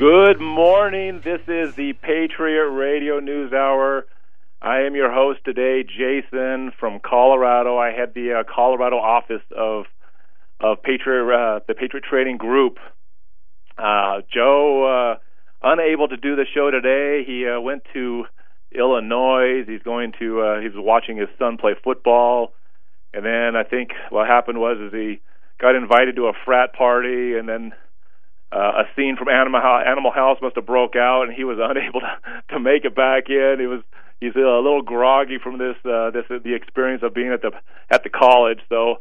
Good morning. This is the Patriot Radio News Hour. I am your host today, Jason from Colorado. I had the uh, Colorado office of of Patriot uh, the Patriot Trading Group. Uh, Joe uh, unable to do the show today. He uh, went to Illinois. He's going to uh, he was watching his son play football, and then I think what happened was is he got invited to a frat party, and then uh, a scene from Animal House, Animal House must have broke out, and he was unable to to make it back in. He was he's a little groggy from this uh, this the experience of being at the at the college. So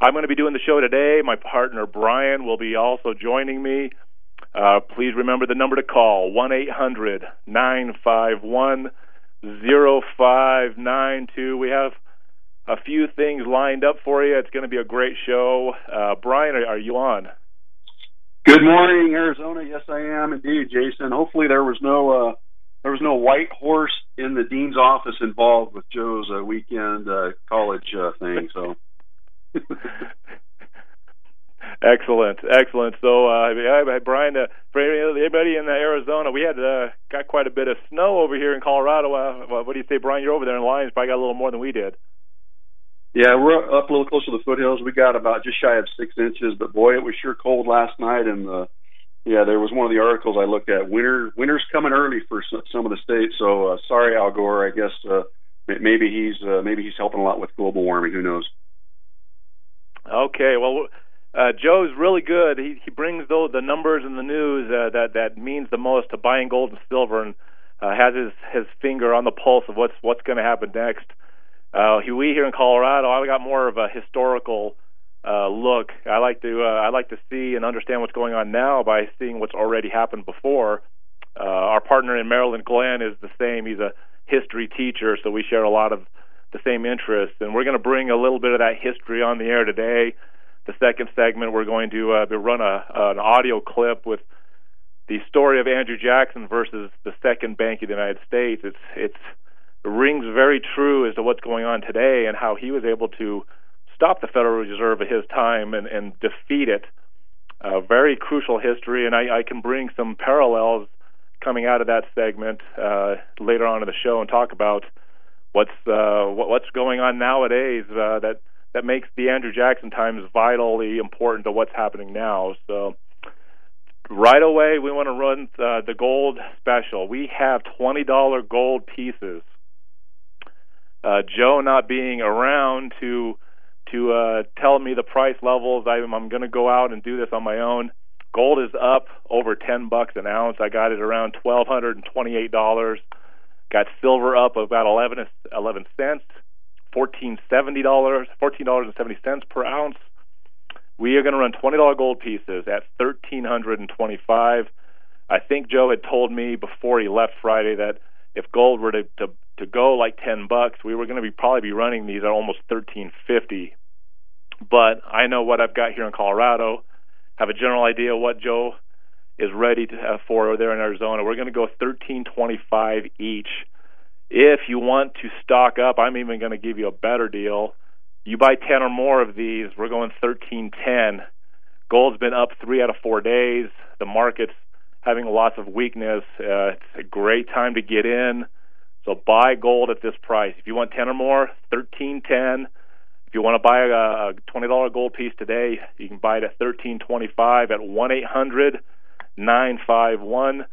I'm going to be doing the show today. My partner Brian will be also joining me. Uh, please remember the number to call one eight hundred nine five one zero five nine two. We have a few things lined up for you. It's going to be a great show. Uh, Brian, are, are you on? Good morning, Arizona. Yes, I am indeed, Jason. Hopefully, there was no uh, there was no white horse in the dean's office involved with Joe's uh, weekend uh, college uh, thing. So. excellent, excellent. So, uh, Brian, uh, for anybody in Arizona, we had uh, got quite a bit of snow over here in Colorado. Uh, what do you say, Brian? You're over there in Lyons, probably got a little more than we did. Yeah, we're up a little closer to the foothills. We got about just shy of six inches, but boy, it was sure cold last night. And uh, yeah, there was one of the articles I looked at. Winter, winter's coming early for some of the states. So uh, sorry, Al Gore. I guess uh, maybe he's uh, maybe he's helping a lot with global warming. Who knows? Okay, well, uh, Joe's really good. He he brings those the numbers and the news uh, that that means the most to buying gold and silver, and uh, has his his finger on the pulse of what's what's going to happen next. Uh, we here in Colorado, I got more of a historical uh, look. I like to uh, I like to see and understand what's going on now by seeing what's already happened before. Uh, our partner in Maryland, Glenn, is the same. He's a history teacher, so we share a lot of the same interests. And we're going to bring a little bit of that history on the air today. The second segment, we're going to uh, run a, an audio clip with the story of Andrew Jackson versus the second bank of the United States. It's it's rings very true as to what's going on today and how he was able to stop the Federal Reserve at his time and, and defeat it. Uh, very crucial history, and I, I can bring some parallels coming out of that segment uh, later on in the show and talk about what's uh, what, what's going on nowadays uh, that that makes the Andrew Jackson times vitally important to what's happening now. So right away, we want to run uh, the gold special. We have twenty dollar gold pieces uh, Joe not being around to to uh, tell me the price levels. I'm, I'm going to go out and do this on my own. Gold is up over ten bucks an ounce. I got it around twelve hundred and twenty-eight dollars. Got silver up about eleven eleven cents, fourteen seventy dollars, fourteen dollars and seventy cents per ounce. We are going to run twenty dollar gold pieces at thirteen hundred and twenty-five. I think Joe had told me before he left Friday that if gold were to, to to go like 10 bucks, we were going to be probably be running these at almost 1350. But I know what I've got here in Colorado, have a general idea what Joe is ready to have for over there in Arizona. We're going to go 1325 each. If you want to stock up, I'm even going to give you a better deal. You buy 10 or more of these, we're going 1310. Gold's been up 3 out of 4 days. The market's having lots of weakness. Uh, it's a great time to get in. So buy gold at this price. If you want 10 or more, 1310. If you want to buy a, a $20 gold piece today, you can buy it at 1325 at 1-800-951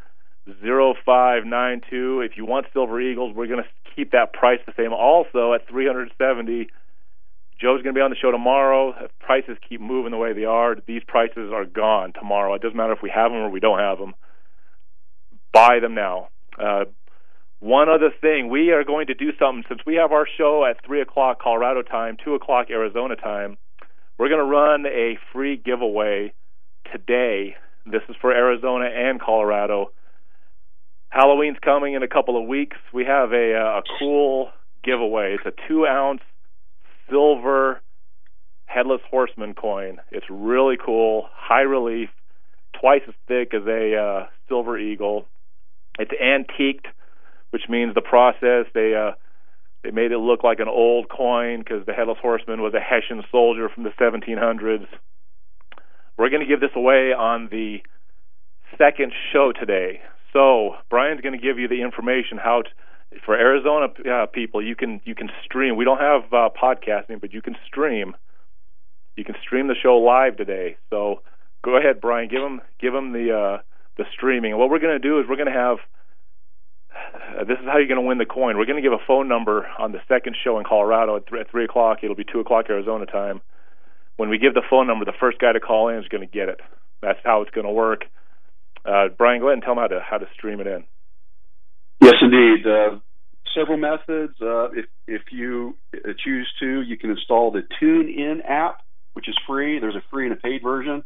0592. If you want Silver Eagles, we're going to keep that price the same also at 370. Joe's going to be on the show tomorrow. If prices keep moving the way they are, these prices are gone tomorrow. It doesn't matter if we have them or we don't have them. Buy them now. Uh, one other thing, we are going to do something since we have our show at three o'clock Colorado time, two o'clock Arizona time. We're going to run a free giveaway today. This is for Arizona and Colorado. Halloween's coming in a couple of weeks. We have a, a cool giveaway. It's a two ounce silver headless horseman coin. It's really cool, high relief, twice as thick as a uh, silver eagle. It's antiqued which means the process they uh, they made it look like an old coin because the headless horseman was a Hessian soldier from the 1700s. We're going to give this away on the second show today. So Brian's going to give you the information how to, for Arizona uh, people you can you can stream. We don't have uh, podcasting, but you can stream. You can stream the show live today. So go ahead, Brian. Give them give them the uh, the streaming. What we're going to do is we're going to have. Uh, this is how you're going to win the coin. We're going to give a phone number on the second show in Colorado at three, at three o'clock. It'll be two o'clock Arizona time. When we give the phone number, the first guy to call in is going to get it. That's how it's going to work. Uh, Brian, go ahead and tell them how to how to stream it in. Yes, indeed. Uh, several methods. Uh, if if you choose to, you can install the TuneIn app, which is free. There's a free and a paid version.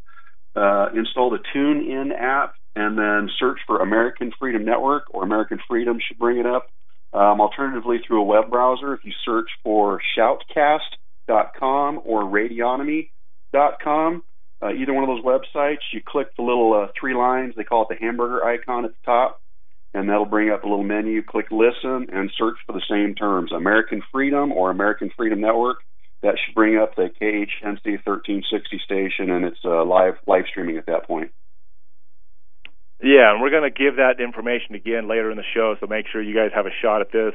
Uh, install the TuneIn app and then search for American Freedom Network or American Freedom should bring it up. Um, alternatively, through a web browser, if you search for shoutcast.com or radionomy.com, uh, either one of those websites, you click the little uh, three lines, they call it the hamburger icon at the top, and that'll bring up a little menu. Click listen and search for the same terms American Freedom or American Freedom Network. That should bring up the KHNC 1360 station, and it's uh, live live streaming at that point. Yeah, and we're going to give that information again later in the show, so make sure you guys have a shot at this.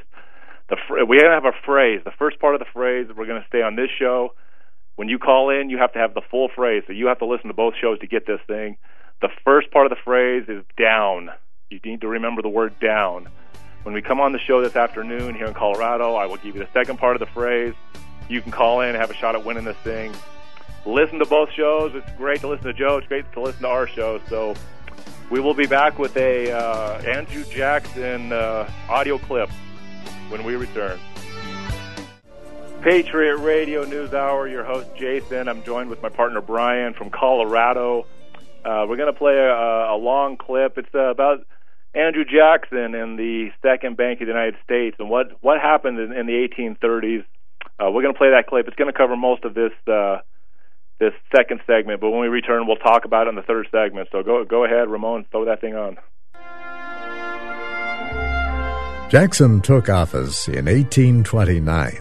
The fr- we're going to have a phrase. The first part of the phrase we're going to stay on this show. When you call in, you have to have the full phrase, so you have to listen to both shows to get this thing. The first part of the phrase is down. You need to remember the word down. When we come on the show this afternoon here in Colorado, I will give you the second part of the phrase. You can call in and have a shot at winning this thing. Listen to both shows. It's great to listen to Joe. It's great to listen to our show. So we will be back with a uh, Andrew Jackson uh, audio clip when we return. Patriot Radio News Hour, your host Jason. I'm joined with my partner Brian from Colorado. Uh, we're going to play a, a, long clip. It's uh, about Andrew Jackson and the Second Bank of the United States and what what happened in, in the 1830s. Uh, we're going to play that clip. It's going to cover most of this uh, this second segment, but when we return, we'll talk about it in the third segment. So go go ahead, Ramon, throw that thing on. Jackson took office in 1829.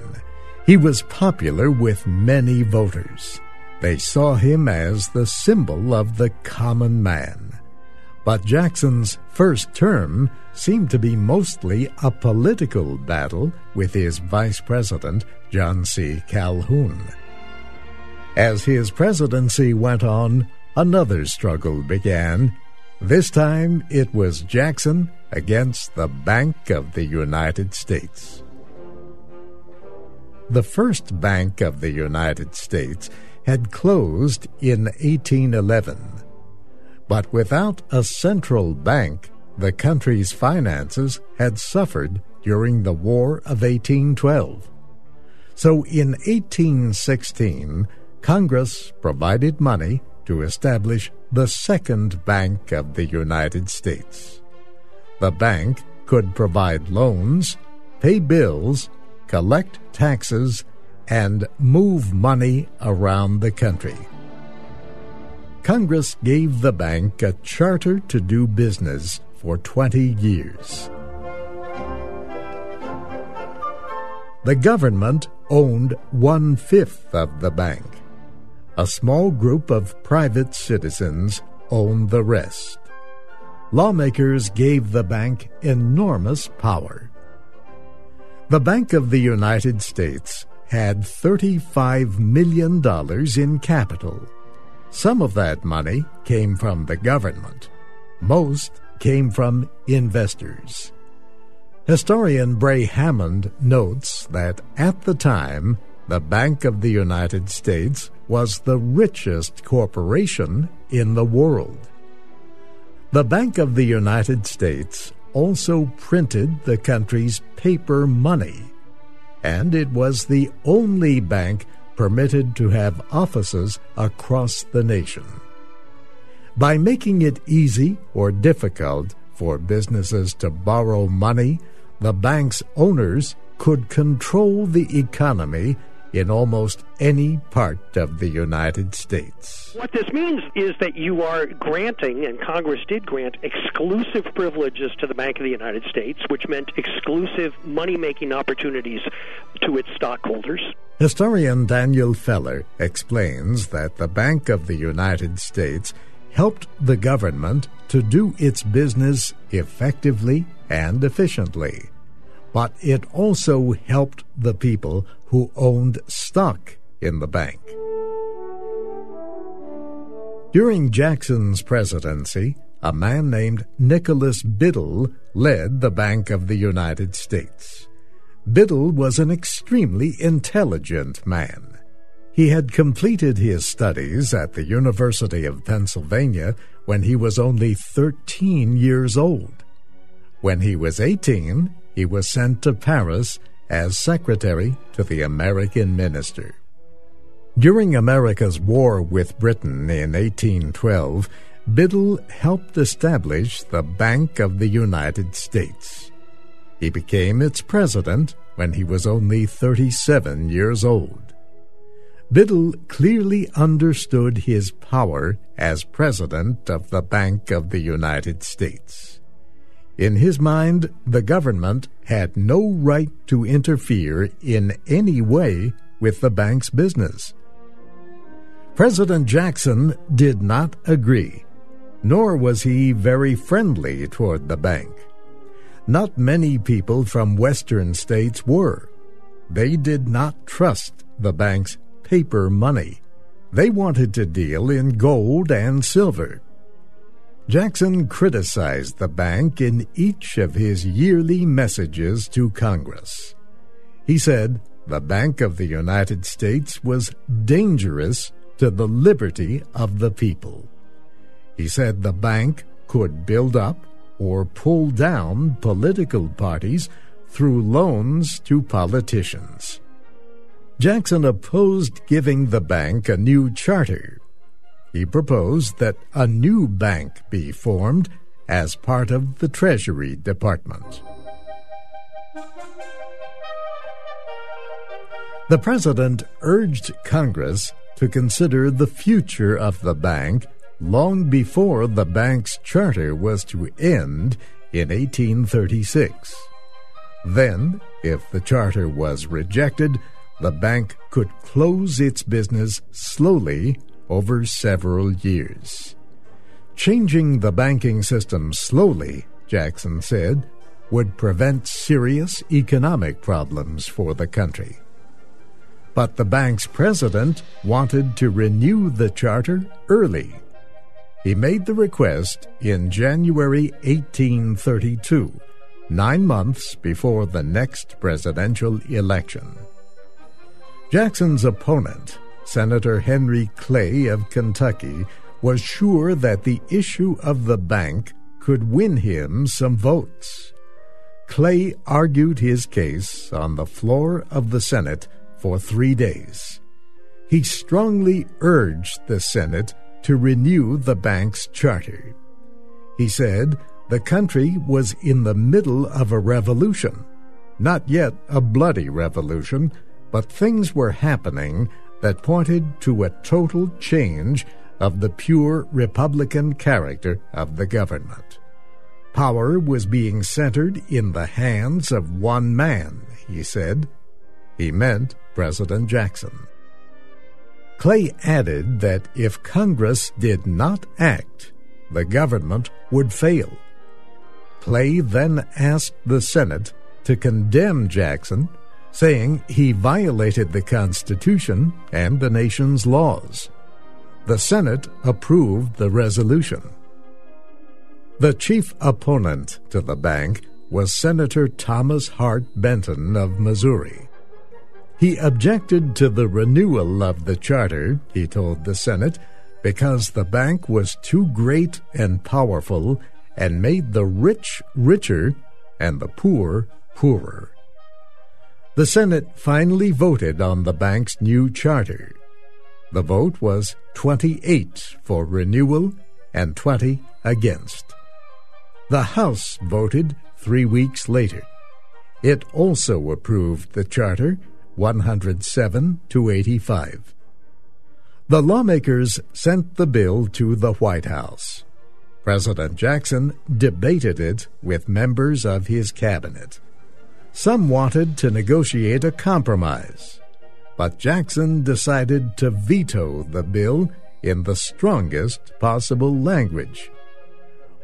He was popular with many voters. They saw him as the symbol of the common man. But Jackson's first term seemed to be mostly a political battle with his vice president, John C. Calhoun. As his presidency went on, another struggle began. This time it was Jackson against the Bank of the United States. The first Bank of the United States had closed in 1811. But without a central bank, the country's finances had suffered during the War of 1812. So in 1816, Congress provided money to establish the Second Bank of the United States. The bank could provide loans, pay bills, collect taxes, and move money around the country. Congress gave the bank a charter to do business for 20 years. The government owned one fifth of the bank. A small group of private citizens owned the rest. Lawmakers gave the bank enormous power. The Bank of the United States had $35 million in capital. Some of that money came from the government. Most came from investors. Historian Bray Hammond notes that at the time, the Bank of the United States was the richest corporation in the world. The Bank of the United States also printed the country's paper money, and it was the only bank permitted to have offices across the nation. By making it easy or difficult for businesses to borrow money, the bank's owners could control the economy in almost any part of the United States. What this means is that you are granting, and Congress did grant, exclusive privileges to the Bank of the United States, which meant exclusive money making opportunities to its stockholders. Historian Daniel Feller explains that the Bank of the United States helped the government to do its business effectively and efficiently, but it also helped the people who owned stock in the bank. During Jackson's presidency, a man named Nicholas Biddle led the Bank of the United States. Biddle was an extremely intelligent man. He had completed his studies at the University of Pennsylvania when he was only 13 years old. When he was 18, he was sent to Paris as secretary to the American minister. During America's war with Britain in 1812, Biddle helped establish the Bank of the United States. He became its president when he was only 37 years old. Biddle clearly understood his power as president of the Bank of the United States. In his mind, the government had no right to interfere in any way with the bank's business. President Jackson did not agree nor was he very friendly toward the bank. Not many people from western states were. They did not trust the bank's paper money. They wanted to deal in gold and silver. Jackson criticized the bank in each of his yearly messages to Congress. He said the Bank of the United States was dangerous to the liberty of the people. He said the bank could build up or pull down political parties through loans to politicians. Jackson opposed giving the bank a new charter. He proposed that a new bank be formed as part of the Treasury Department. The President urged Congress to consider the future of the bank long before the bank's charter was to end in 1836. Then, if the charter was rejected, the bank could close its business slowly over several years. Changing the banking system slowly, Jackson said, would prevent serious economic problems for the country. But the bank's president wanted to renew the charter early he made the request in January 1832, nine months before the next presidential election. Jackson's opponent, Senator Henry Clay of Kentucky, was sure that the issue of the bank could win him some votes. Clay argued his case on the floor of the Senate for three days. He strongly urged the Senate to renew the bank's charter. He said the country was in the middle of a revolution, not yet a bloody revolution, but things were happening that pointed to a total change of the pure Republican character of the government. Power was being centered in the hands of one man, he said. He meant President Jackson. Clay added that if Congress did not act, the government would fail. Clay then asked the Senate to condemn Jackson, saying he violated the Constitution and the nation's laws. The Senate approved the resolution. The chief opponent to the bank was Senator Thomas Hart Benton of Missouri. He objected to the renewal of the charter, he told the Senate, because the bank was too great and powerful and made the rich richer and the poor poorer. The Senate finally voted on the bank's new charter. The vote was 28 for renewal and 20 against. The House voted three weeks later. It also approved the charter 107 to 85. The lawmakers sent the bill to the White House. President Jackson debated it with members of his cabinet. Some wanted to negotiate a compromise, but Jackson decided to veto the bill in the strongest possible language.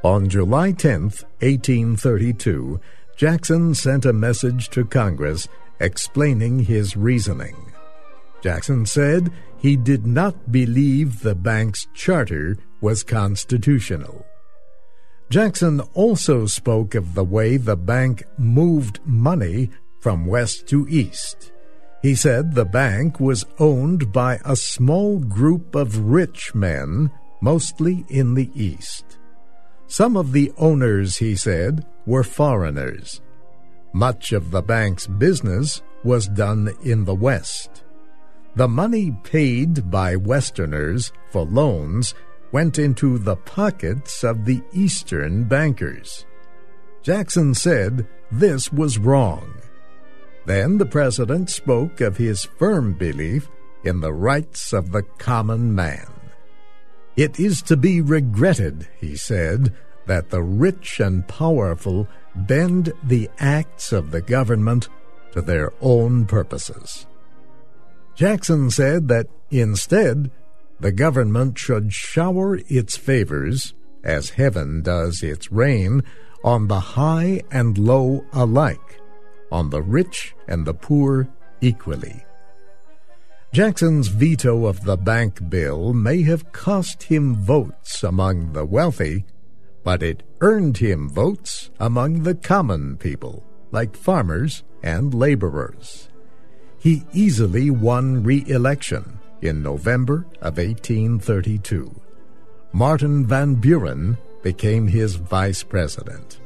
On July 10, 1832, Jackson sent a message to Congress explaining his reasoning. Jackson said he did not believe the bank's charter was constitutional. Jackson also spoke of the way the bank moved money from west to east. He said the bank was owned by a small group of rich men, mostly in the east. Some of the owners, he said, were foreigners. Much of the bank's business was done in the west. The money paid by Westerners for loans went into the pockets of the Eastern bankers. Jackson said this was wrong. Then the president spoke of his firm belief in the rights of the common man. It is to be regretted, he said, that the rich and powerful bend the acts of the government to their own purposes. Jackson said that instead, the government should shower its favors, as heaven does its rain, on the high and low alike, on the rich and the poor equally. Jackson's veto of the bank bill may have cost him votes among the wealthy, but it earned him votes among the common people, like farmers and laborers. He easily won re election in November of 1832. Martin Van Buren became his vice president.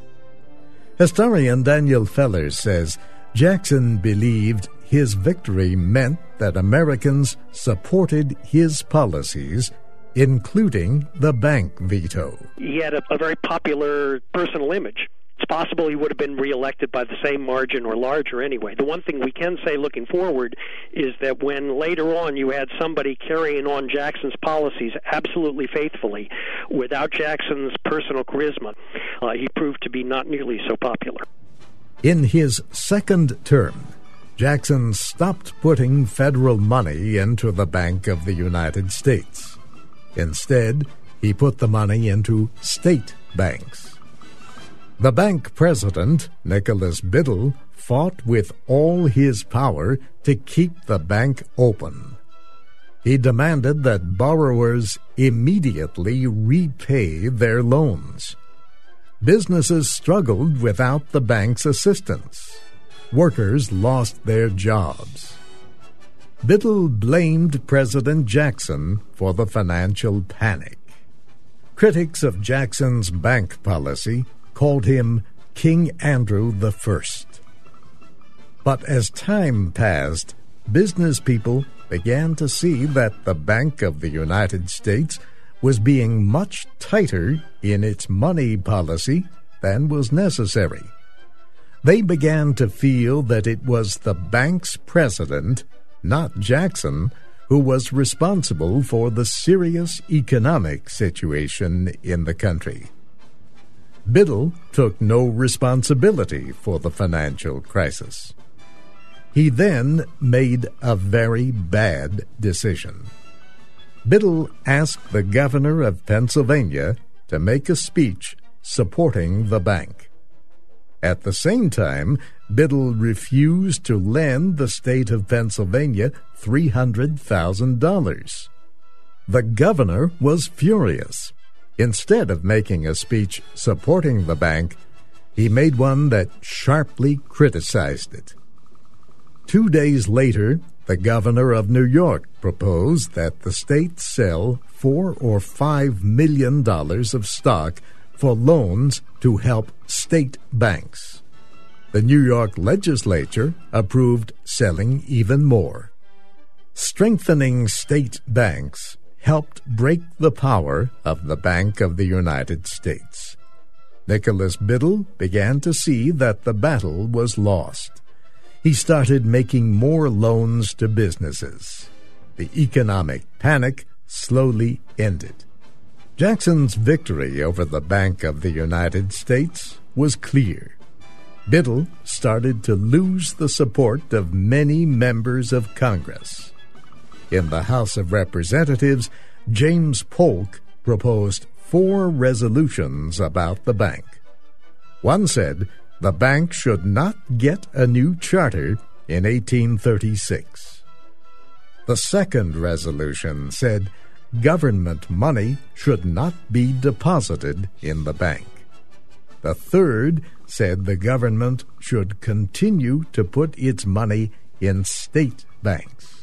Historian Daniel Feller says Jackson believed his victory meant that Americans supported his policies, including the bank veto. He had a, a very popular personal image. It's possible he would have been reelected by the same margin or larger anyway. The one thing we can say looking forward is that when later on you had somebody carrying on Jackson's policies absolutely faithfully, without Jackson's personal charisma, uh, he proved to be not nearly so popular. In his second term, Jackson stopped putting federal money into the Bank of the United States. Instead, he put the money into state banks. The bank president, Nicholas Biddle, fought with all his power to keep the bank open. He demanded that borrowers immediately repay their loans. Businesses struggled without the bank's assistance. Workers lost their jobs. Biddle blamed President Jackson for the financial panic. Critics of Jackson's bank policy called him King Andrew the First. But as time passed, business people began to see that the Bank of the United States was being much tighter in its money policy than was necessary. They began to feel that it was the bank's president, not Jackson, who was responsible for the serious economic situation in the country. Biddle took no responsibility for the financial crisis. He then made a very bad decision. Biddle asked the governor of Pennsylvania to make a speech supporting the bank. At the same time, Biddle refused to lend the state of Pennsylvania $300,000. The governor was furious Instead of making a speech supporting the bank, he made one that sharply criticized it. Two days later, the governor of New York proposed that the state sell four or five million dollars of stock for loans to help state banks. The New York legislature approved selling even more. Strengthening state banks helped break the power of the Bank of the United States. Nicholas Biddle began to see that the battle was lost. He started making more loans to businesses. The economic panic slowly ended. Jackson's victory over the Bank of the United States was clear. Biddle started to lose the support of many members of Congress. In the House of Representatives, James Polk proposed four resolutions about the bank. One said the bank should not get a new charter in 1836. The second resolution said government money should not be deposited in the bank. The third said the government should continue to put its money in state banks.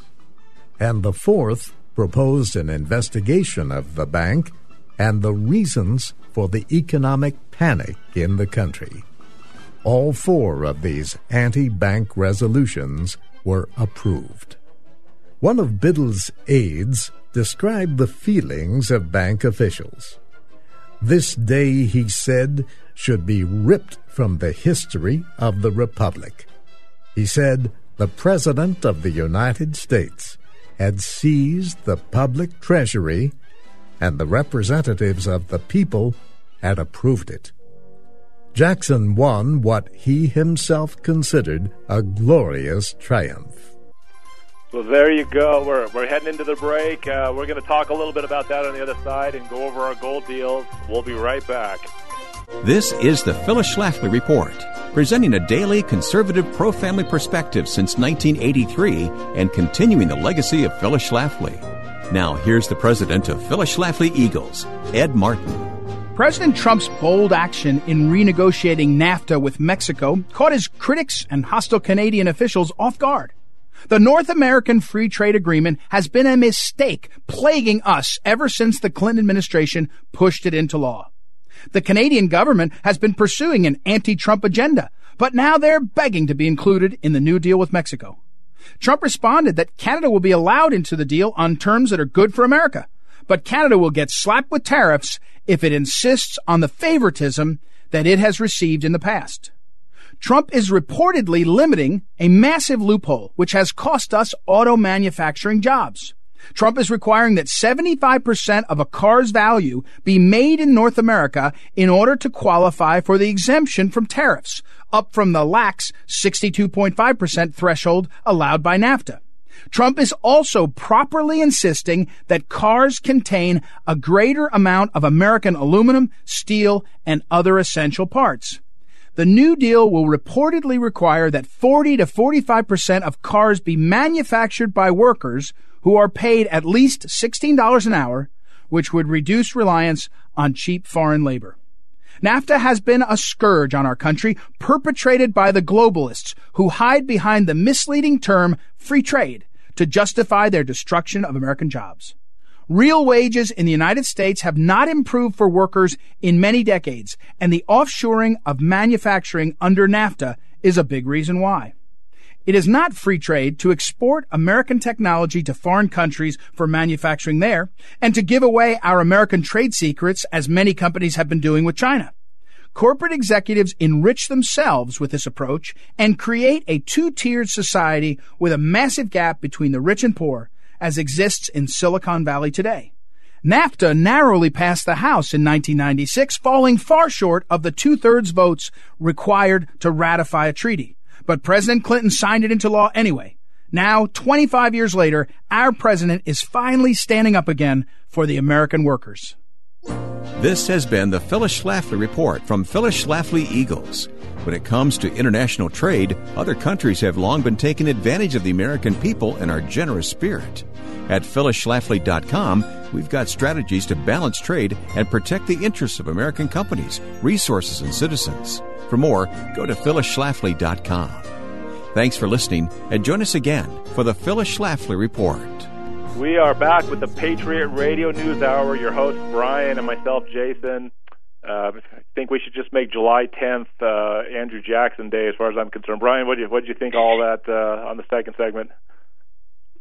And the fourth proposed an investigation of the bank and the reasons for the economic panic in the country. All four of these anti bank resolutions were approved. One of Biddle's aides described the feelings of bank officials. This day, he said, should be ripped from the history of the Republic. He said the President of the United States had seized the public treasury and the representatives of the people had approved it. Jackson won what he himself considered a glorious triumph. Well, there you go. We're, we're heading into the break. Uh, we're going to talk a little bit about that on the other side and go over our gold deals. We'll be right back. This is the Phyllis Schlafly Report, presenting a daily conservative pro family perspective since 1983 and continuing the legacy of Phyllis Schlafly. Now, here's the president of Phyllis Schlafly Eagles, Ed Martin. President Trump's bold action in renegotiating NAFTA with Mexico caught his critics and hostile Canadian officials off guard. The North American Free Trade Agreement has been a mistake plaguing us ever since the Clinton administration pushed it into law. The Canadian government has been pursuing an anti-Trump agenda, but now they're begging to be included in the new deal with Mexico. Trump responded that Canada will be allowed into the deal on terms that are good for America, but Canada will get slapped with tariffs if it insists on the favoritism that it has received in the past. Trump is reportedly limiting a massive loophole which has cost us auto manufacturing jobs. Trump is requiring that 75% of a car's value be made in North America in order to qualify for the exemption from tariffs, up from the lax 62.5% threshold allowed by NAFTA. Trump is also properly insisting that cars contain a greater amount of American aluminum, steel, and other essential parts. The New Deal will reportedly require that 40 to 45% of cars be manufactured by workers who are paid at least $16 an hour, which would reduce reliance on cheap foreign labor. NAFTA has been a scourge on our country, perpetrated by the globalists who hide behind the misleading term free trade to justify their destruction of American jobs. Real wages in the United States have not improved for workers in many decades, and the offshoring of manufacturing under NAFTA is a big reason why. It is not free trade to export American technology to foreign countries for manufacturing there and to give away our American trade secrets as many companies have been doing with China. Corporate executives enrich themselves with this approach and create a two-tiered society with a massive gap between the rich and poor as exists in Silicon Valley today. NAFTA narrowly passed the House in 1996, falling far short of the two-thirds votes required to ratify a treaty. But President Clinton signed it into law anyway. Now, 25 years later, our president is finally standing up again for the American workers. This has been the Phyllis Schlafly Report from Phyllis Schlafly Eagles. When it comes to international trade, other countries have long been taking advantage of the American people and our generous spirit. At phyllisschlafly.com, we've got strategies to balance trade and protect the interests of American companies, resources, and citizens. For more, go to phyllisschlafly.com. Thanks for listening, and join us again for the Phyllis Schlafly Report. We are back with the Patriot Radio News Hour. Your host Brian and myself, Jason. Uh, I think we should just make July 10th uh, Andrew Jackson Day, as far as I'm concerned. Brian, what do you what do you think all that uh, on the second segment?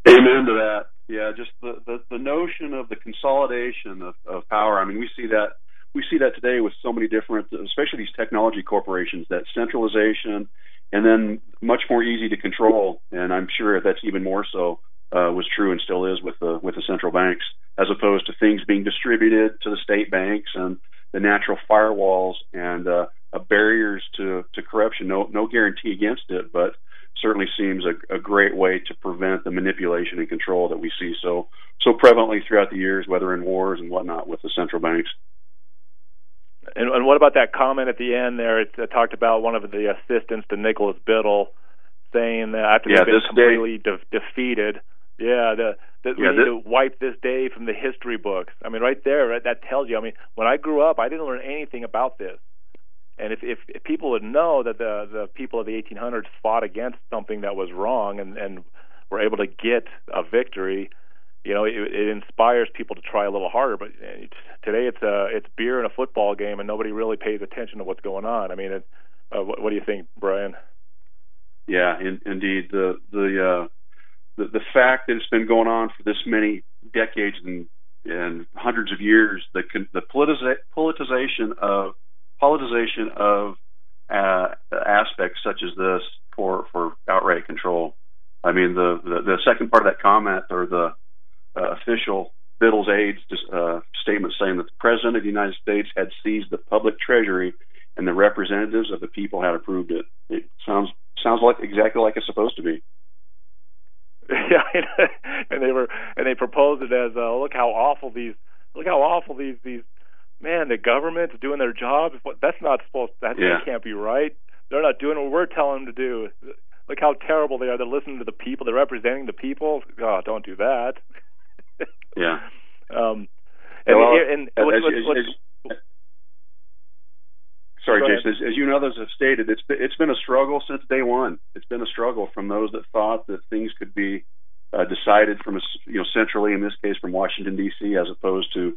Amen to that. Yeah, just the, the the notion of the consolidation of, of power. I mean, we see that we see that today with so many different, especially these technology corporations, that centralization and then much more easy to control. And I'm sure that's even more so uh, was true and still is with the with the central banks, as opposed to things being distributed to the state banks and the natural firewalls and uh, barriers to to corruption. No no guarantee against it, but certainly seems a, a great way to prevent the manipulation and control that we see so so prevalently throughout the years, whether in wars and whatnot with the central banks. And, and what about that comment at the end there? It, talked about one of the assistants to Nicholas Biddle saying that after yeah, they've been completely day, de- defeated, yeah, the, that yeah, we need to wipe this day from the history books. I mean, right there, right, that tells you. I mean, when I grew up, I didn't learn anything about this. And if, if, if people would know that the the people of the 1800s fought against something that was wrong and and were able to get a victory, you know, it, it inspires people to try a little harder. But uh, today it's a it's beer and a football game, and nobody really pays attention to what's going on. I mean, it, uh, what, what do you think, Brian? Yeah, in, indeed. The the uh, the the fact that it's been going on for this many decades and and hundreds of years, the the politiza- politicization of politicization of uh, aspects such as this for for outright control. I mean, the, the, the second part of that comment or the uh, official Biddle's aides uh, statement saying that the president of the United States had seized the public treasury and the representatives of the people had approved it. It sounds sounds like exactly like it's supposed to be. Yeah, and they were and they proposed it as uh, look how awful these look how awful these these man, the government's doing their job. That's not supposed. That, yeah. can't be right. They're not doing what we're telling them to do. Look how terrible they are. They're listening to the people. They're representing the people. Oh, don't do that. yeah. Um, and, well, and, and what's, as, what's, as, as, sorry, Jason. As, as you and others have stated, it's been, it's been a struggle since day one. It's been a struggle from those that thought that things could be uh, decided from a, you know centrally, in this case from Washington D.C., as opposed to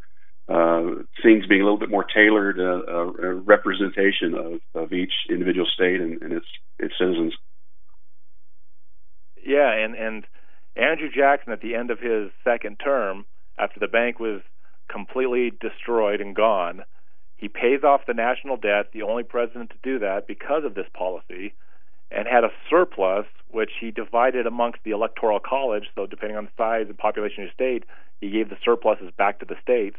uh, things being a little bit more tailored, uh, uh, representation of, of each individual state and, and its its citizens. Yeah, and and Andrew Jackson at the end of his second term, after the bank was completely destroyed and gone, he pays off the national debt, the only president to do that because of this policy, and had a surplus which he divided amongst the electoral college. So depending on the size and population of your state, he gave the surpluses back to the states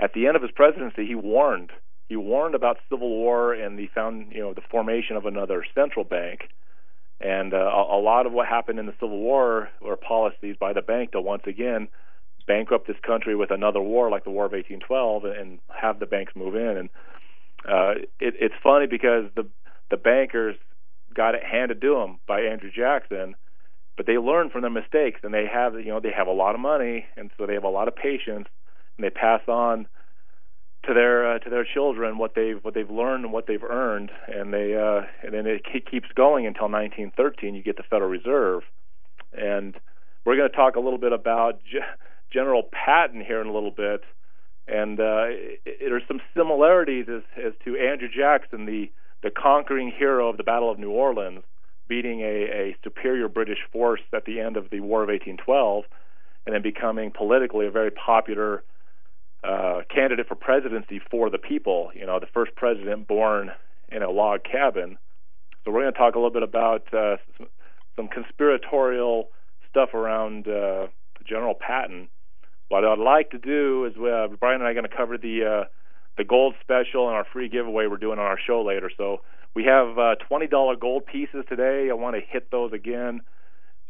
at the end of his presidency, he warned he warned about civil war and the found you know the formation of another central bank. And uh, a, lot of what happened in the Civil War were policies by the bank to once again bankrupt this country with another war like the War of 1812 and have the banks move in. And uh, it, it's funny because the the bankers got it handed to them by Andrew Jackson, but they learn from their mistakes and they have you know they have a lot of money and so they have a lot of patience and they pass on to their uh, to their children what they've what they've learned and what they've earned, and they uh, and then it keeps going until 1913. You get the Federal Reserve, and we're going to talk a little bit about General Patton here in a little bit, and uh, there's some similarities as as to Andrew Jackson, the the conquering hero of the Battle of New Orleans, beating a, a superior British force at the end of the War of 1812, and then becoming politically a very popular uh, candidate for presidency for the people. You know, the first president born in a log cabin. So we're going to talk a little bit about uh, some, some conspiratorial stuff around uh, General Patton. What I'd like to do is uh, Brian and I are going to cover the uh, the gold special and our free giveaway we're doing on our show later. So we have uh, twenty dollar gold pieces today. I want to hit those again.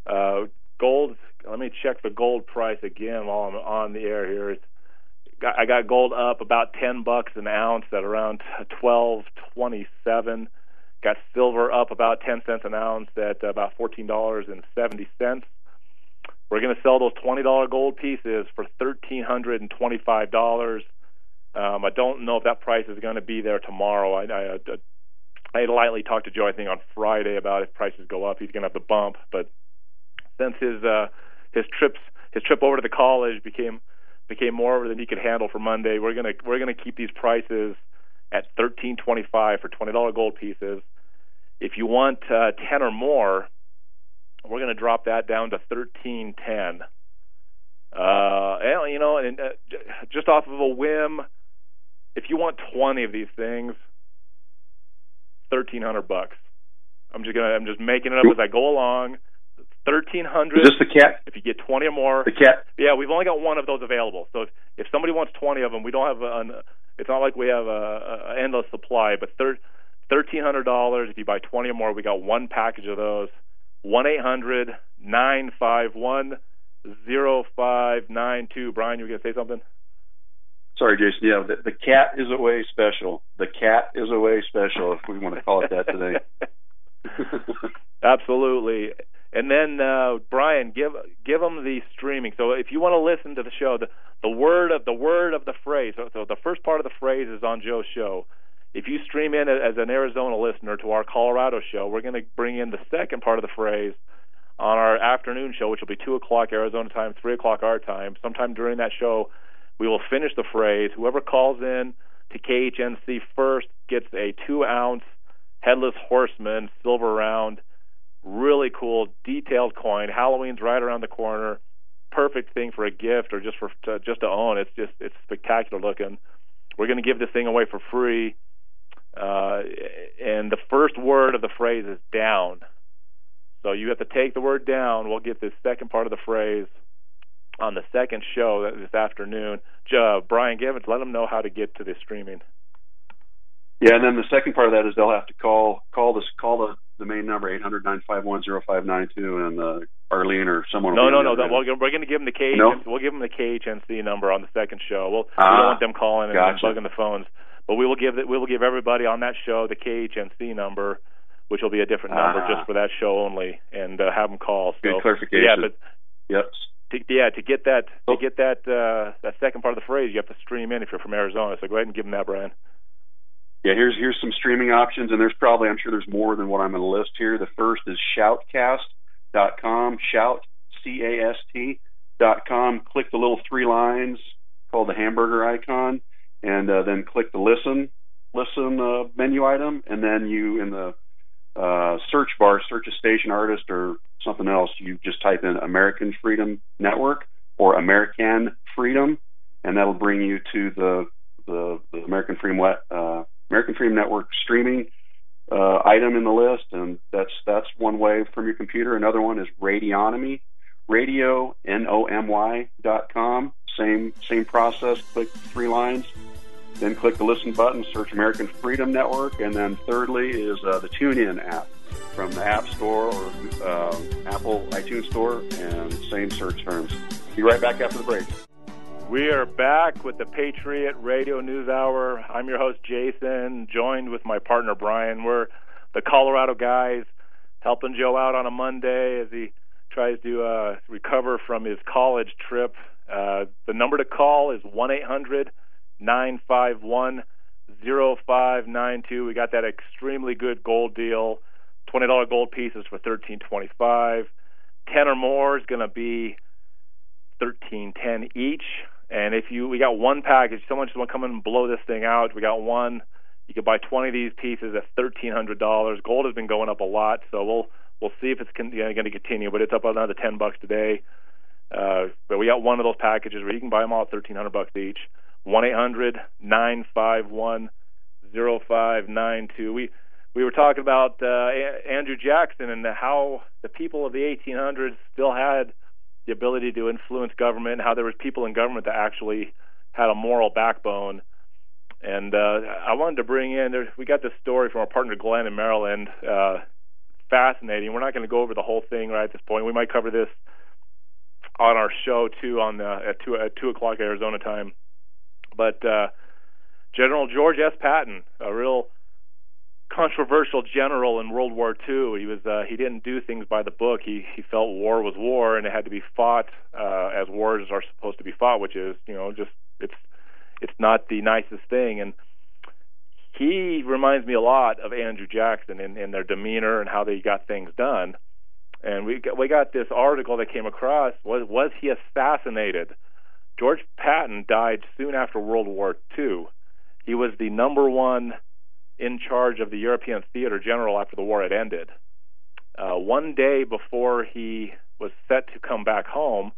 Uh, gold. Let me check the gold price again while I'm on the air here. It's I got gold up about 10 bucks an ounce at around 12.27. Got silver up about 10 cents an ounce at about $14.70. We're going to sell those $20 gold pieces for $1,325. Um, I don't know if that price is going to be there tomorrow. I, I, I lightly talked to Joe, I think, on Friday about if prices go up, he's going to have the bump. But since his uh, his trips his trip over to the college became became more than he could handle for Monday. We're gonna we're gonna keep these prices at thirteen twenty five for twenty dollar gold pieces. If you want uh, ten or more, we're gonna drop that down to thirteen ten. Uh, and, you know, and uh, just off of a whim, if you want twenty of these things, thirteen hundred bucks. I'm just gonna I'm just making it up as I go along thirteen hundred. Is this the cat? If you get twenty or more, the cat. Yeah, we've only got one of those available. So if, if somebody wants twenty of them, we don't have an. It's not like we have a, a endless supply. But thir- thirteen hundred dollars. If you buy twenty or more, we got one package of those. One eight hundred nine five one zero five nine two. Brian, you were going to say something? Sorry, Jason. Yeah, the, the cat is away special. The cat is away special, if we want to call it that today. Absolutely. And then uh, Brian, give give them the streaming. So if you want to listen to the show, the the word of the word of the phrase. So, so the first part of the phrase is on Joe's show. If you stream in as an Arizona listener to our Colorado show, we're going to bring in the second part of the phrase on our afternoon show, which will be two o'clock Arizona time, three o'clock our time. Sometime during that show, we will finish the phrase. Whoever calls in to KHNC first gets a two ounce headless horseman silver round. Really cool, detailed coin. Halloween's right around the corner. Perfect thing for a gift or just for to, just to own. It's just it's spectacular looking. We're going to give this thing away for free. Uh, and the first word of the phrase is down. So you have to take the word down. We'll get this second part of the phrase on the second show this afternoon. Uh, Brian Givens, let them know how to get to this streaming. Yeah, and then the second part of that is they'll have to call call this call the the main number eight hundred nine five one zero five nine two and uh, Arlene or someone. No, no, no. That, we're going to give them the KHNC. No? We'll give them the KHNC number on the second show. We'll, ah, we don't want them calling and, gotcha. bugging the phones, but we will give we will give everybody on that show the KHNC number, which will be a different number ah. just for that show only, and uh, have them call. So, Good clarification. Yeah, but yep to, yeah, to get that to get that uh, that second part of the phrase, you have to stream in if you're from Arizona. So go ahead and give them that, Brian. Yeah, here's here's some streaming options, and there's probably I'm sure there's more than what I'm going to list here. The first is shoutcast.com, shout c a s t dot com. Click the little three lines called the hamburger icon, and uh, then click the listen listen uh, menu item, and then you in the uh, search bar, search a station artist or something else, you just type in American Freedom Network or American Freedom, and that'll bring you to the the, the American Freedom uh, American Freedom Network streaming uh, item in the list, and that's that's one way from your computer. Another one is Radionomy, radio n o m y dot com. Same same process. Click three lines, then click the listen button, search American Freedom Network, and then thirdly is uh, the TuneIn app from the App Store or uh, Apple iTunes Store, and same search terms. Be right back after the break. We are back with the Patriot Radio News Hour. I'm your host, Jason, joined with my partner, Brian. We're the Colorado guys helping Joe out on a Monday as he tries to uh, recover from his college trip. Uh, the number to call is 1 800 951 0592. We got that extremely good gold deal. $20 gold pieces for 1325. 10 or more is going to be 1310 each. And if you we got one package, someone just want to come in and blow this thing out. We got one. You can buy 20 of these pieces at $1300. Gold has been going up a lot, so we'll we'll see if it's con- going to continue, but it's up another 10 bucks today. Uh, but we got one of those packages where you can buy them all at 1300 bucks each. One eight hundred nine five one zero five nine two. We we were talking about uh, Andrew Jackson and how the people of the 1800s still had the ability to influence government, and how there was people in government that actually had a moral backbone. And uh, I wanted to bring in there, we got this story from our partner Glenn in Maryland. Uh, fascinating. We're not going to go over the whole thing right at this point. We might cover this on our show too on the, at two at two o'clock Arizona time. But uh, General George S. Patton, a real controversial general in World War II. He was uh, he didn't do things by the book. He he felt war was war and it had to be fought uh, as wars are supposed to be fought, which is you know just it's it's not the nicest thing. And he reminds me a lot of Andrew Jackson in, in their demeanor and how they got things done. And we got, we got this article that came across was was he assassinated? George Patton died soon after World War II. He was the number one in charge of the European Theater General after the war had ended. Uh, one day before he was set to come back home,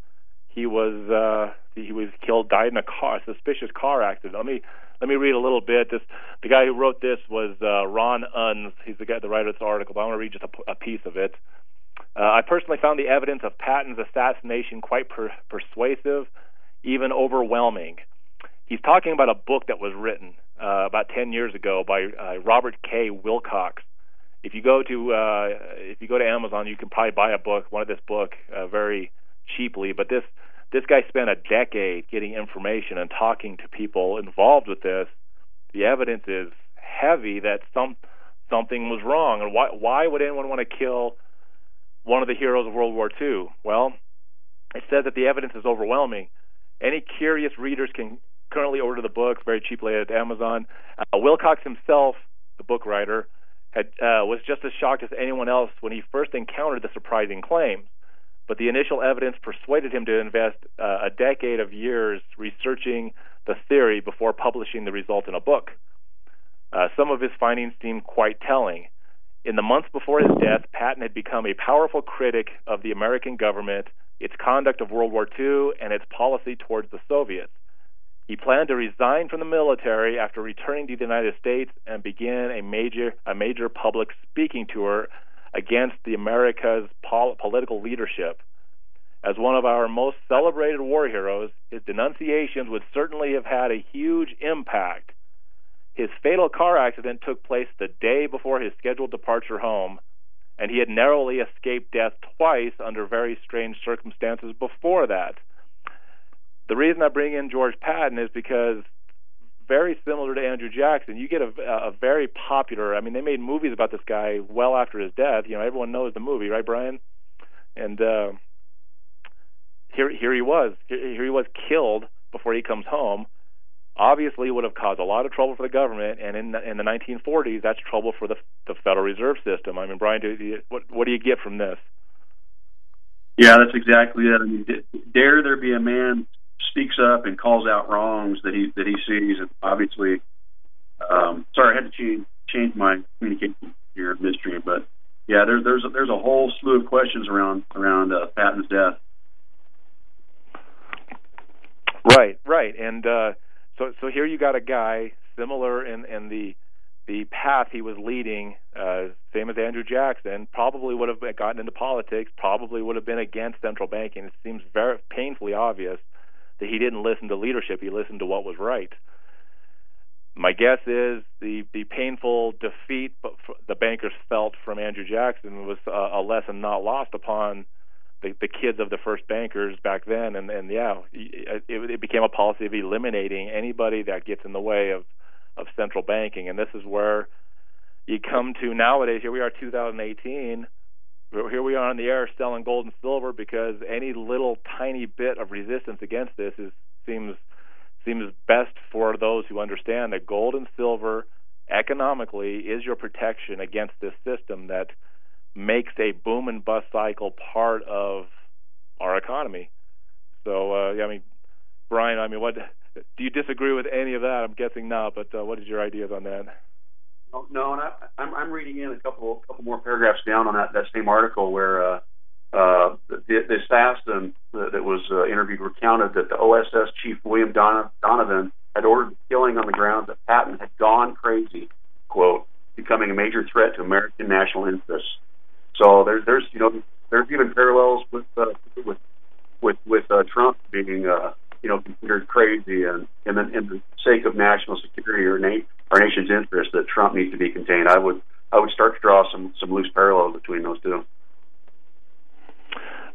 he was uh, he was killed, died in a car, a suspicious car accident. Let me let me read a little bit. This the guy who wrote this was uh, Ron Unz. He's the guy, the writer of this article. But I want to read just a, a piece of it. Uh, I personally found the evidence of Patton's assassination quite per- persuasive even overwhelming. He's talking about a book that was written uh, about 10 years ago by uh, Robert K. Wilcox. if you go to uh, if you go to Amazon, you can probably buy a book, one of this book, uh, very cheaply. But this this guy spent a decade getting information and talking to people involved with this. The evidence is heavy that some something was wrong, and why why would anyone want to kill one of the heroes of World War II? Well, it says that the evidence is overwhelming. Any curious readers can currently order the book very cheaply at Amazon. Uh, Wilcox himself, the book writer, had uh, was just as shocked as anyone else when he first encountered the surprising claims. But the initial evidence persuaded him to invest uh, a decade of years researching the theory before publishing the result in a book. Uh, some of his findings seem quite telling. In the months before his death, Patton had become a powerful critic of the American government, its conduct of World War II, and its policy towards the Soviets. He planned to resign from the military after returning to the United States and begin a major a major public speaking tour against the America's pol- political leadership. As one of our most celebrated war heroes, his denunciations would certainly have had a huge impact. His fatal car accident took place the day before his scheduled departure home, and he had narrowly escaped death twice under very strange circumstances before that the reason I bring in George Patton is because very similar to Andrew Jackson, you get a, a very popular. I mean, they made movies about this guy well after his death. You know, everyone knows the movie, right, Brian? And uh, here, here he was. Here, here he was killed before he comes home. Obviously, would have caused a lot of trouble for the government, and in the, in the 1940s, that's trouble for the the Federal Reserve System. I mean, Brian, do, you, what what do you get from this? Yeah, that's exactly it. I mean, dare there be a man speaks up and calls out wrongs that he that he sees. And obviously, um, sorry, I had to change change my communication here midstream, but yeah, there's there's a, there's a whole slew of questions around around uh, Patton's death. Right, right, and uh, so so here you got a guy similar in in the the path he was leading, uh, same as Andrew Jackson, probably would have gotten into politics, probably would have been against central banking. It seems very painfully obvious that he didn't listen to leadership; he listened to what was right. My guess is the the painful defeat the bankers felt from Andrew Jackson was a, a lesson not lost upon the, the kids of the first bankers back then, and and yeah, it, it became a policy of eliminating anybody that gets in the way of of central banking, and this is where you come to nowadays. Here we are, 2018 here we are on the air selling gold and silver because any little tiny bit of resistance against this is seems seems best for those who understand that gold and silver economically is your protection against this system that makes a boom and bust cycle part of our economy. So, uh, I mean, Brian, I mean, what do you disagree with any of that? I'm guessing not, but uh, what is your ideas on that? No, and I, I'm, I'm reading in a couple couple more paragraphs down on that, that same article where uh, uh, this Aston that was uh, interviewed recounted that the OSS chief William Donovan had ordered killing on the grounds that Patton had gone crazy, quote, becoming a major threat to American national interests. So there's there's you know there's even parallels with uh, with with with uh, Trump being uh, you know considered crazy and in the, in the sake of national security or na- our nation's interest that Trump needs to be contained. I would I would start to draw some some loose parallels between those two.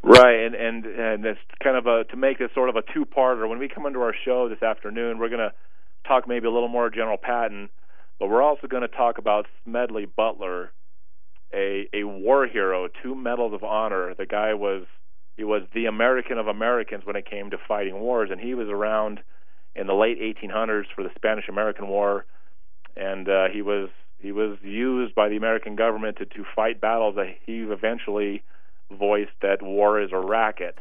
Right, and and and it's kind of a to make this sort of a two-parter. When we come into our show this afternoon, we're going to talk maybe a little more General Patton, but we're also going to talk about Smedley Butler, a a war hero, two medals of honor. The guy was he was the American of Americans when it came to fighting wars, and he was around in the late 1800s for the Spanish American War and uh, he was he was used by the American government to, to fight battles that he eventually voiced that war is a racket.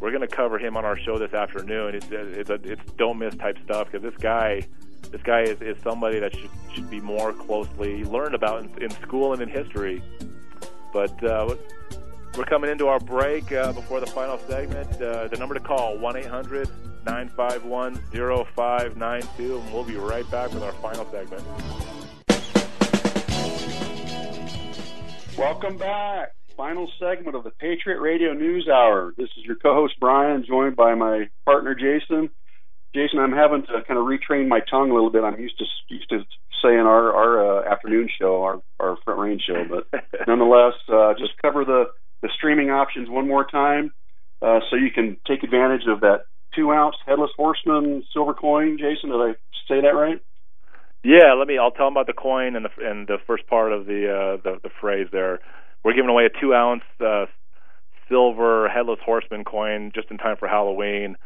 We're going to cover him on our show this afternoon. It's it's, a, it's don't miss type stuff because this guy this guy is, is somebody that should should be more closely learned about in, in school and in history. But uh, we're coming into our break uh, before the final segment. Uh, the number to call one eight hundred 951 0592, and we'll be right back with our final segment. Welcome back. Final segment of the Patriot Radio News Hour. This is your co host, Brian, joined by my partner, Jason. Jason, I'm having to kind of retrain my tongue a little bit. I'm used to used to saying our our uh, afternoon show, our our front range show. But nonetheless, uh, just cover the the streaming options one more time, uh, so you can take advantage of that two ounce headless horseman silver coin. Jason, did I say that right? Yeah, let me. I'll tell them about the coin and the and the first part of the uh, the, the phrase there. We're giving away a two ounce uh, silver headless horseman coin just in time for Halloween.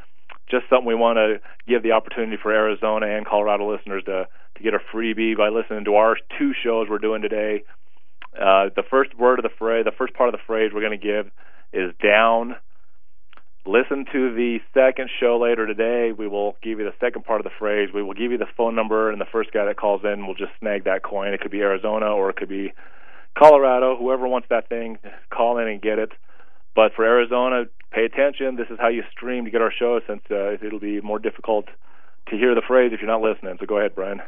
Just something we want to give the opportunity for Arizona and Colorado listeners to to get a freebie by listening to our two shows we're doing today. Uh, the first word of the phrase, the first part of the phrase we're going to give is down. Listen to the second show later today. We will give you the second part of the phrase. We will give you the phone number, and the first guy that calls in will just snag that coin. It could be Arizona or it could be Colorado. Whoever wants that thing, call in and get it. But for Arizona, pay attention. This is how you stream to get our show, since uh, it'll be more difficult to hear the phrase if you're not listening. So go ahead, Brian.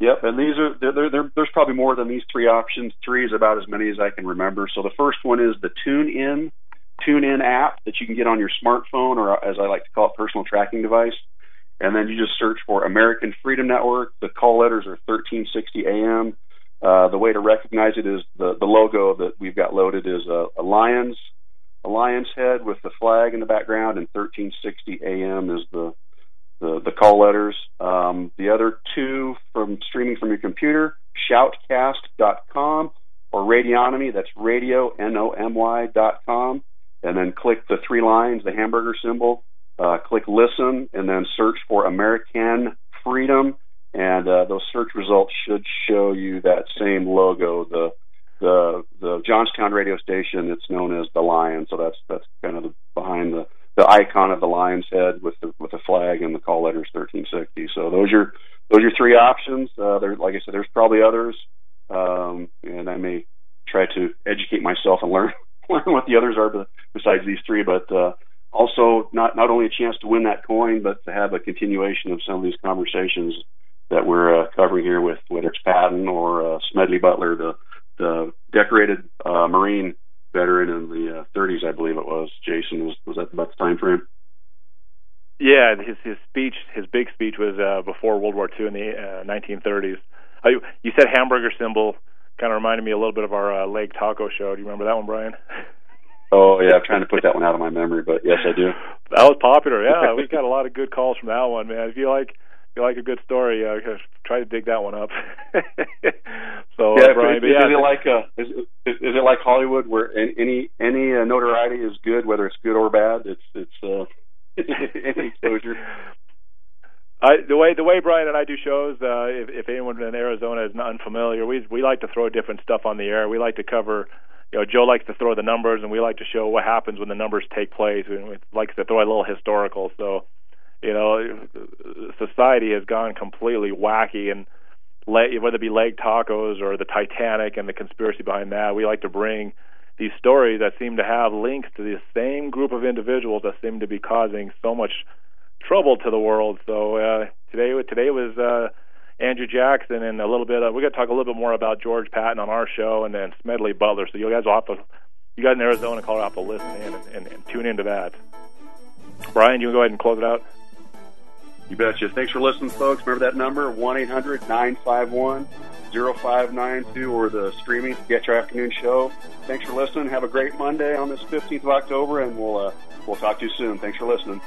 Yep, and these are there. There, there's probably more than these three options. Three is about as many as I can remember. So the first one is the Tune In Tune In app that you can get on your smartphone, or as I like to call it, personal tracking device. And then you just search for American Freedom Network. The call letters are 1360 AM. Uh, the way to recognize it is the the logo that we've got loaded is a, a lion's a lion's head with the flag in the background, and 1360 AM is the the, the call letters. Um, the other two from streaming from your computer, shoutcast.com or Radionomy, that's radio, N-O-M-Y dot com, and then click the three lines, the hamburger symbol, uh, click listen, and then search for American Freedom, and uh, those search results should show you that same logo, the the the Johnstown radio station. It's known as the Lion, so that's that's kind of the, behind the the icon of the lion's head with the with the flag and the call letters 1360. So those are those are three options. Uh, there, like I said, there's probably others, um, and I may try to educate myself and learn learn what the others are besides these three. But uh, also not not only a chance to win that coin, but to have a continuation of some of these conversations that we're uh, covering here with whether it's Patton or uh, Smedley Butler, the the decorated uh, Marine veteran in the uh, 30s, I believe it was. Jason was was that about the time frame? Yeah, his his speech, his big speech was uh, before World War II in the uh, 1930s. Uh, you said hamburger symbol, kind of reminded me a little bit of our uh, Leg Taco show. Do you remember that one, Brian? Oh yeah, I'm trying to put that one out of my memory, but yes, I do. That was popular. Yeah, we got a lot of good calls from that one, man. If you like you like a good story, uh, try to dig that one up. so, yeah, uh, Brian, is, yeah, is it like uh, is, is it like Hollywood where any any uh, notoriety is good, whether it's good or bad? It's it's uh, any exposure. I, the way the way Brian and I do shows, uh, if, if anyone in Arizona is not unfamiliar, we we like to throw different stuff on the air. We like to cover, you know, Joe likes to throw the numbers, and we like to show what happens when the numbers take place, and we like to throw a little historical. So you know, society has gone completely wacky, and whether it be leg tacos or the Titanic and the conspiracy behind that, we like to bring these stories that seem to have links to the same group of individuals that seem to be causing so much trouble to the world. So uh, today, today was uh, Andrew Jackson, and a little bit. Of, we're going to talk a little bit more about George Patton on our show, and then Smedley Butler. So you guys will have to, you guys in Arizona, Colorado, have to listen in and, and, and tune into that. Brian, you can go ahead and close it out. You betcha. Thanks for listening, folks. Remember that number, 1-800-951-0592 or the streaming Get Your Afternoon Show. Thanks for listening. Have a great Monday on this 15th of October, and we'll, uh, we'll talk to you soon. Thanks for listening.